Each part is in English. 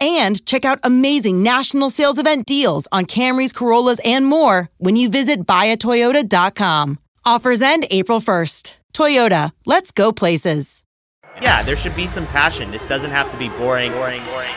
and check out amazing national sales event deals on Camrys, Corollas, and more when you visit buyatoyota.com. Offers end April 1st. Toyota, let's go places. Yeah, there should be some passion. This doesn't have to be boring, boring, boring.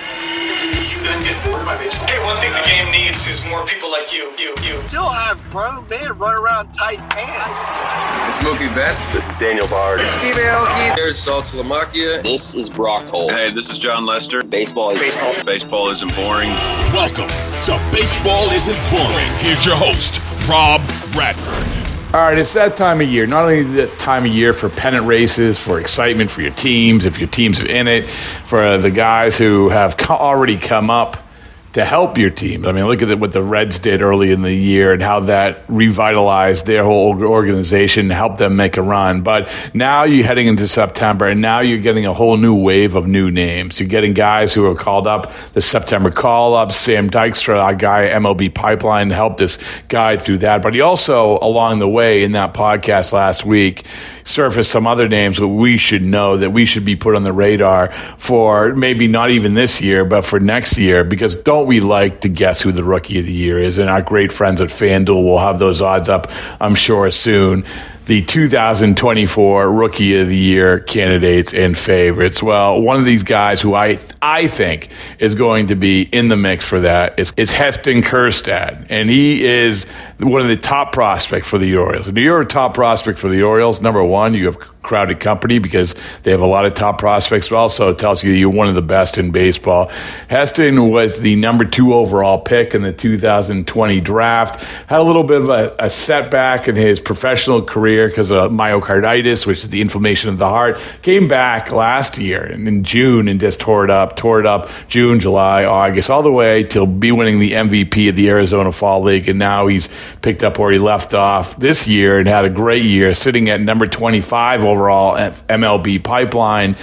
You couldn't bored by baseball. Hey, one thing the game needs is more people like you, you, you. Still have grown men run around tight pants. It's Mookie Betts. This is Daniel Bard. It's Steve Aoki. There's Saltalamacchia. This is Brock Holt. Hey, this is Jon Lester. Baseball is baseball. Baseball isn't boring. Welcome to Baseball Isn't Boring. Here's your host, Rob Bradford. All right, it's that time of year. Not only the time of year for pennant races, for excitement for your teams, if your team's are in it, for the guys who have co- already come up to help your team. I mean, look at what the Reds did early in the year and how that revitalized their whole organization, helped them make a run. But now you're heading into September, and now you're getting a whole new wave of new names. You're getting guys who are called up, the September call ups. Sam Dykstra, our guy, MLB Pipeline, helped this guy through that. But he also, along the way in that podcast last week, surfaced some other names that we should know that we should be put on the radar for maybe not even this year, but for next year. Because don't we like to guess who the rookie of the year is? And our great friends at FanDuel will have those odds up, I'm sure, soon. The 2024 Rookie of the Year candidates and favorites. Well, one of these guys who I I think is going to be in the mix for that is, is Heston Kjerstad. and he is one of the top prospects for the Orioles. And you're a top prospect for the Orioles. Number one, you have crowded company because they have a lot of top prospects, but also it tells you you're one of the best in baseball. Heston was the number two overall pick in the 2020 draft. Had a little bit of a, a setback in his professional career because of myocarditis, which is the inflammation of the heart. Came back last year in June and just tore it up, tore it up June, July, August, all the way till be winning the MVP of the Arizona Fall League. And now he's picked up where he left off this year and had a great year, sitting at number 25 overall at MLB pipeline.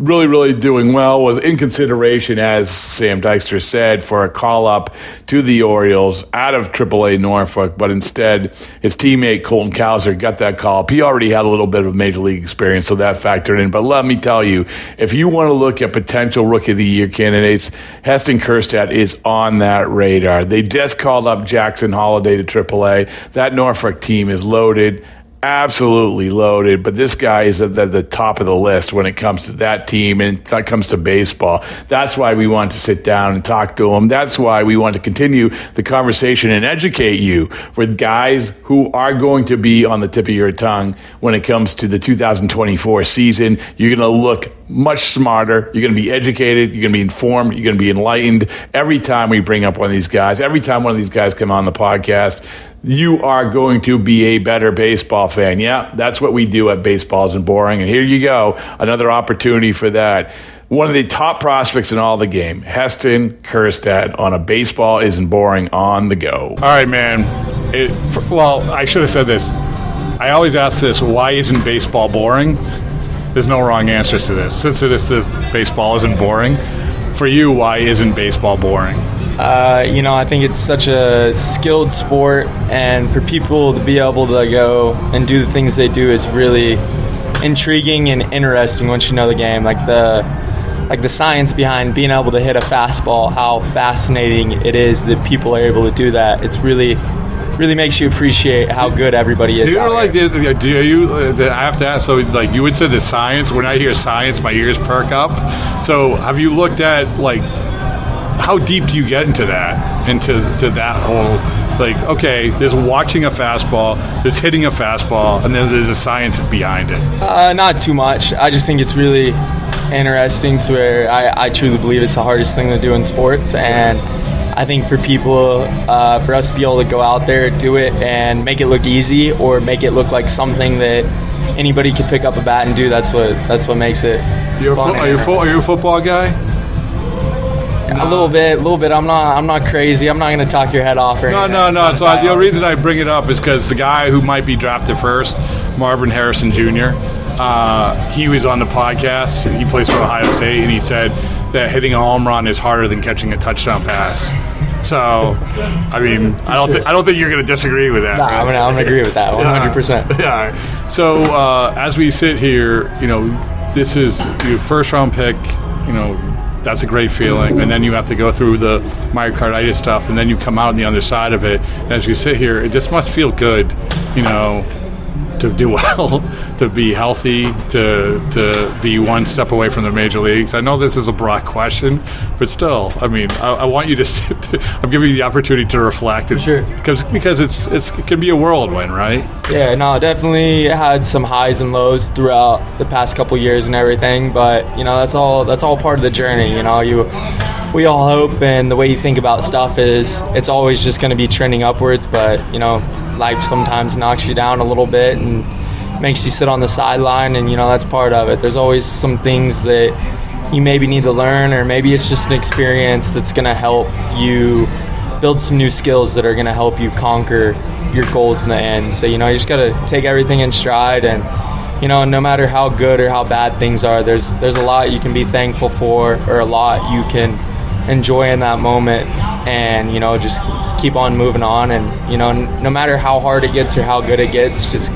Really, really doing well. Was in consideration, as Sam Dykstra said, for a call up to the Orioles out of AAA Norfolk, but instead his teammate Colton Cowser got that call up. He already had a little bit of major league experience, so that factored in. But let me tell you, if you want to look at potential Rookie of the Year candidates, Heston Kjerstad is on that radar. They just called up Jackson Holliday to AAA. That Norfolk team is loaded absolutely loaded, but this guy is at the, the, top of the list when it comes to that team and it comes to baseball. That's why we want to sit down and talk to him. That's why we want to continue the conversation and educate you with guys who are going to be on the tip of your tongue when it comes to the 2024 season. You're going to look much smarter. You're going to be educated. You're going to be informed. You're going to be enlightened. Every time we bring up one of these guys, every time one of these guys come on the podcast, you are going to be a better baseball fan. Yeah, that's what we do at Baseballs Isn't Boring. And here you go, another opportunity for that. One of the top prospects in all the game, Heston Kjerstad on a Baseball Isn't Boring on the go. All right, man. It, well, I should have said this. I always ask this why isn't baseball boring? There's no wrong answers to this. Since it is this baseball isn't boring, for you, why isn't baseball boring? Uh, you know, I think it's such a skilled sport, and for people to be able to go and do the things they do is really intriguing and interesting once you know the game. Like the like the science behind being able to hit a fastball, how fascinating it is that people are able to do that. It's really really makes you appreciate how good everybody is. Do you like the, do you? uh, I have to ask. So, like, you would say the science. When I hear science, my ears perk up. So, have you looked at like how deep do you get into that? Into to that whole like, okay, there's watching a fastball, there's hitting a fastball, and then there's a science behind it. Uh, not too much. I just think it's really interesting to where I, I truly believe it's the hardest thing to do in sports. And I think for people, uh, for us to be able to go out there, do it, and make it look easy or make it look like something that anybody could pick up a bat and do, that's what that's what makes it. You're a fun fo- are, you fo- are you a football guy? A little bit, a little bit. I'm not. I'm not crazy. I'm not going to talk your head off. Or No, anything. no, no. So not the that reason I bring it up is because the guy who might be drafted first, Marvin Harrison Jr., uh, he was on the podcast. He plays for Ohio State, and he said that hitting a home run is harder than catching a touchdown pass. So, I mean, I don't, thi- I don't think you're going to disagree with that. Nah, right? I'm I'm gonna agree with that 100. percent Yeah. So uh, as we sit here, you know, this is your first round pick. You know, that's a great feeling, and then you have to go through the myocarditis stuff, and then you come out on the other side of it. And as you sit here, it just must feel good, you know, to do well, to be healthy, to to be one step away from the major leagues. I know this is a broad question, but still, I mean, I, I want you to. I'm giving you the opportunity to reflect, and, Sure. because because it's it's it can be a whirlwind, right? Yeah, no, definitely had some highs and lows throughout the past couple years and everything, but you know that's all that's all part of the journey. You know, you we all hope, and the way you think about stuff is it's always just going to be trending upwards. But you know, life sometimes knocks you down a little bit and makes you sit on the sideline, and you know that's part of it. There's always some things that you maybe need to learn, or maybe it's just an experience that's going to help you build some new skills that are going to help you conquer your goals in the end. So, you know, you just got to take everything in stride and you know, no matter how good or how bad things are, there's there's a lot you can be thankful for or a lot you can enjoy in that moment and, you know, just keep on moving on and, you know, no matter how hard it gets or how good it gets, just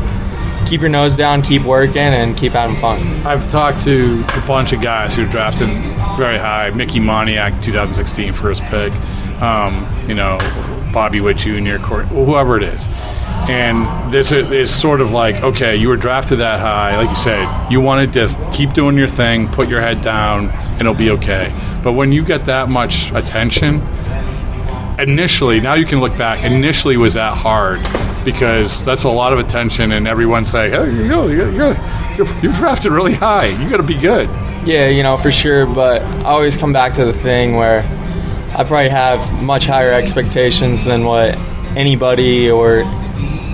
keep your nose down, keep working and keep having fun. I've talked to a bunch of guys who drafted very high. Mickey Moniak, 2016 first pick. Um, you know, Bobby Witt Jr., whoever it is. And this is, sort of like, okay, you were drafted that high, like you said, you want to just keep doing your thing, put your head down, and it'll be okay. But when you get that much attention, initially, now you can look back, initially was that hard because that's a lot of attention, and everyone's saying, hey, you know, you're, you're, you're, you're drafted really high. You got to be good. Yeah, you know, for sure. But I always come back to the thing where I probably have much higher expectations than what anybody or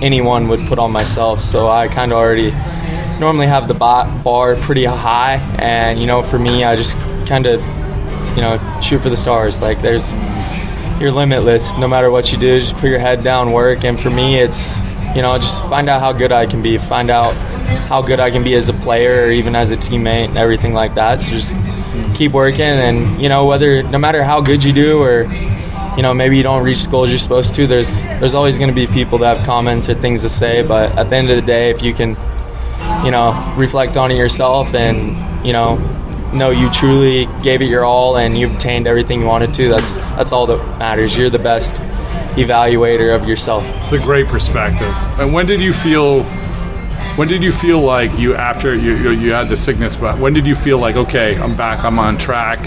anyone would put on myself. So I kind of already normally have the bar pretty high. And, you know, for me, I just kind of, you know, shoot for the stars. Like, there's, you're limitless no matter what you do. Just put your head down, work. And for me, it's, you know, just find out how good I can be, find out how good I can be as a player or even as a teammate and everything like that. So just keep working and you know whether no matter how good you do or you know maybe you don't reach goals you're supposed to there's there's always going to be people that have comments or things to say but at the end of the day if you can you know reflect on it yourself and you know know you truly gave it your all and you obtained everything you wanted to that's that's all that matters you're the best evaluator of yourself It's a great perspective. And when did you feel? When did you feel like you after you you, you had the sickness? But when did you feel like okay, I'm back, I'm on track.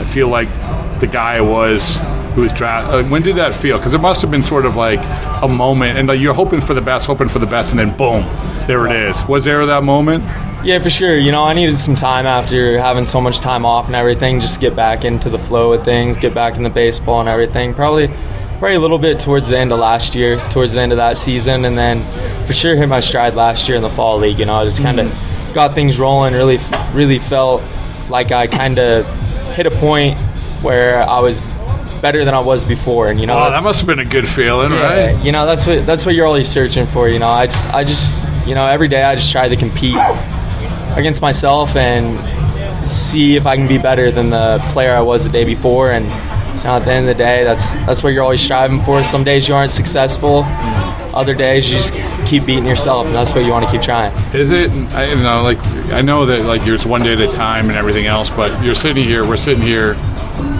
I feel like the guy I was who was drafted. Uh, when did that feel? Because it must have been sort of like a moment, and like, you're hoping for the best, hoping for the best, and then boom, there it is. Was there that moment? Yeah, for sure. You know, I needed some time after having so much time off and everything, just to get back into the flow of things, get back into baseball and everything. Probably, probably a little bit towards the end of last year, towards the end of that season, and then for sure hit my stride last year in the fall league. You know, I just kind of mm-hmm. got things rolling. Really, really felt like I kind of hit a point where I was better than I was before. And you know, oh, that must have been a good feeling, yeah, right? You know, that's what that's what you're always searching for. You know, I I just you know every day I just try to compete against myself and see if I can be better than the player I was the day before. And you know, at the end of the day, that's that's what you're always striving for. Some days you aren't successful. Other days you just keep beating yourself, and that's what you want to keep trying. Is it? I you know, like I know that like you're one day at a time and everything else, but you're sitting here. We're sitting here.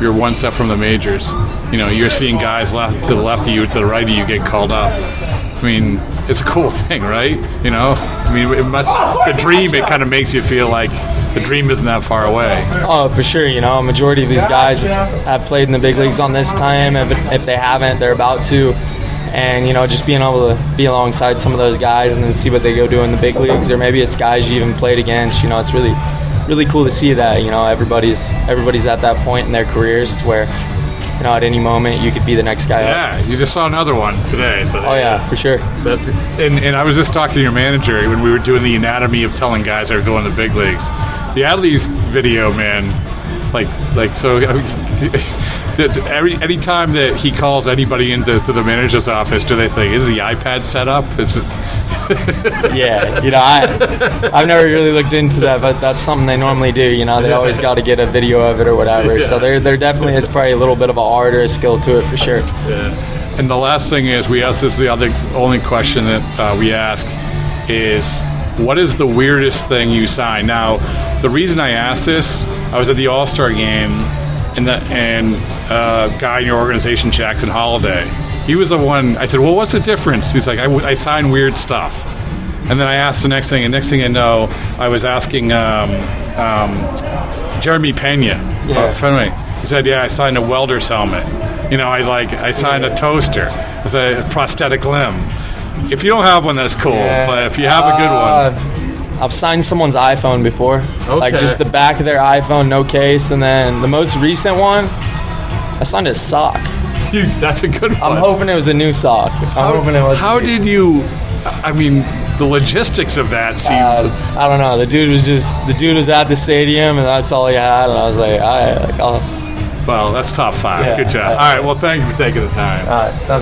You're one step from the majors. You know, you're seeing guys left to the left of you, to the right of you get called up. I mean, it's a cool thing, right? You know, I mean, it must the dream. It kind of makes you feel like the dream isn't that far away. Oh, for sure. You know, a majority of these guys have played in the big leagues on this time. If, if they haven't, they're about to. And you know, just being able to be alongside some of those guys and then see what they go do in the big leagues, or maybe it's guys you even played against. You know, it's really, really cool to see that. You know, everybody's everybody's at that point in their careers to where you know, at any moment you could be the next guy yeah, up. you just saw another one today. So oh yeah, for sure. That's and, and I was just talking to your manager when we were doing the anatomy of telling guys that are going to the big leagues. The Adley's video, man, like like so. every any time that he calls anybody into to the manager's office, do they think is the iPad set up? Is it? yeah, you know, I I've never really looked into that, but that's something they normally do. You know, they always got to get a video of it or whatever. Yeah. So there there definitely is probably a little bit of an art or a skill to it for sure. Yeah. And the last thing is, we ask this is the other only question that uh, we ask is what is the weirdest thing you sign? Now, the reason I asked this, I was at the All Star game and the and uh, guy in your organization, Jackson Holliday, he was the one. I said, "Well, what's the difference?" He's like, "I, I sign weird stuff." And then I asked the next thing, and next thing I know, I was asking um, um, Jeremy Pena yeah. Fenway. He said, "Yeah, I signed a welder's helmet. You know, I like I signed a toaster. It's a prosthetic limb. If you don't have one, that's cool. Yeah. But if you have a good one." Uh, I've signed someone's iPhone before. Okay. Like just the back of their iPhone, no case. And then the most recent one, I signed a sock. Dude, that's a good one. I'm hoping it was a new sock. I'm how, hoping it was. How did you? I mean, the logistics of that seem. Uh, I don't know. The dude was just the dude was at the stadium, and that's all he had. And I was like, all right, like, I'll, well, that's top five. Yeah, Good job. all right. Well, thank you for taking the time. All right. Sounds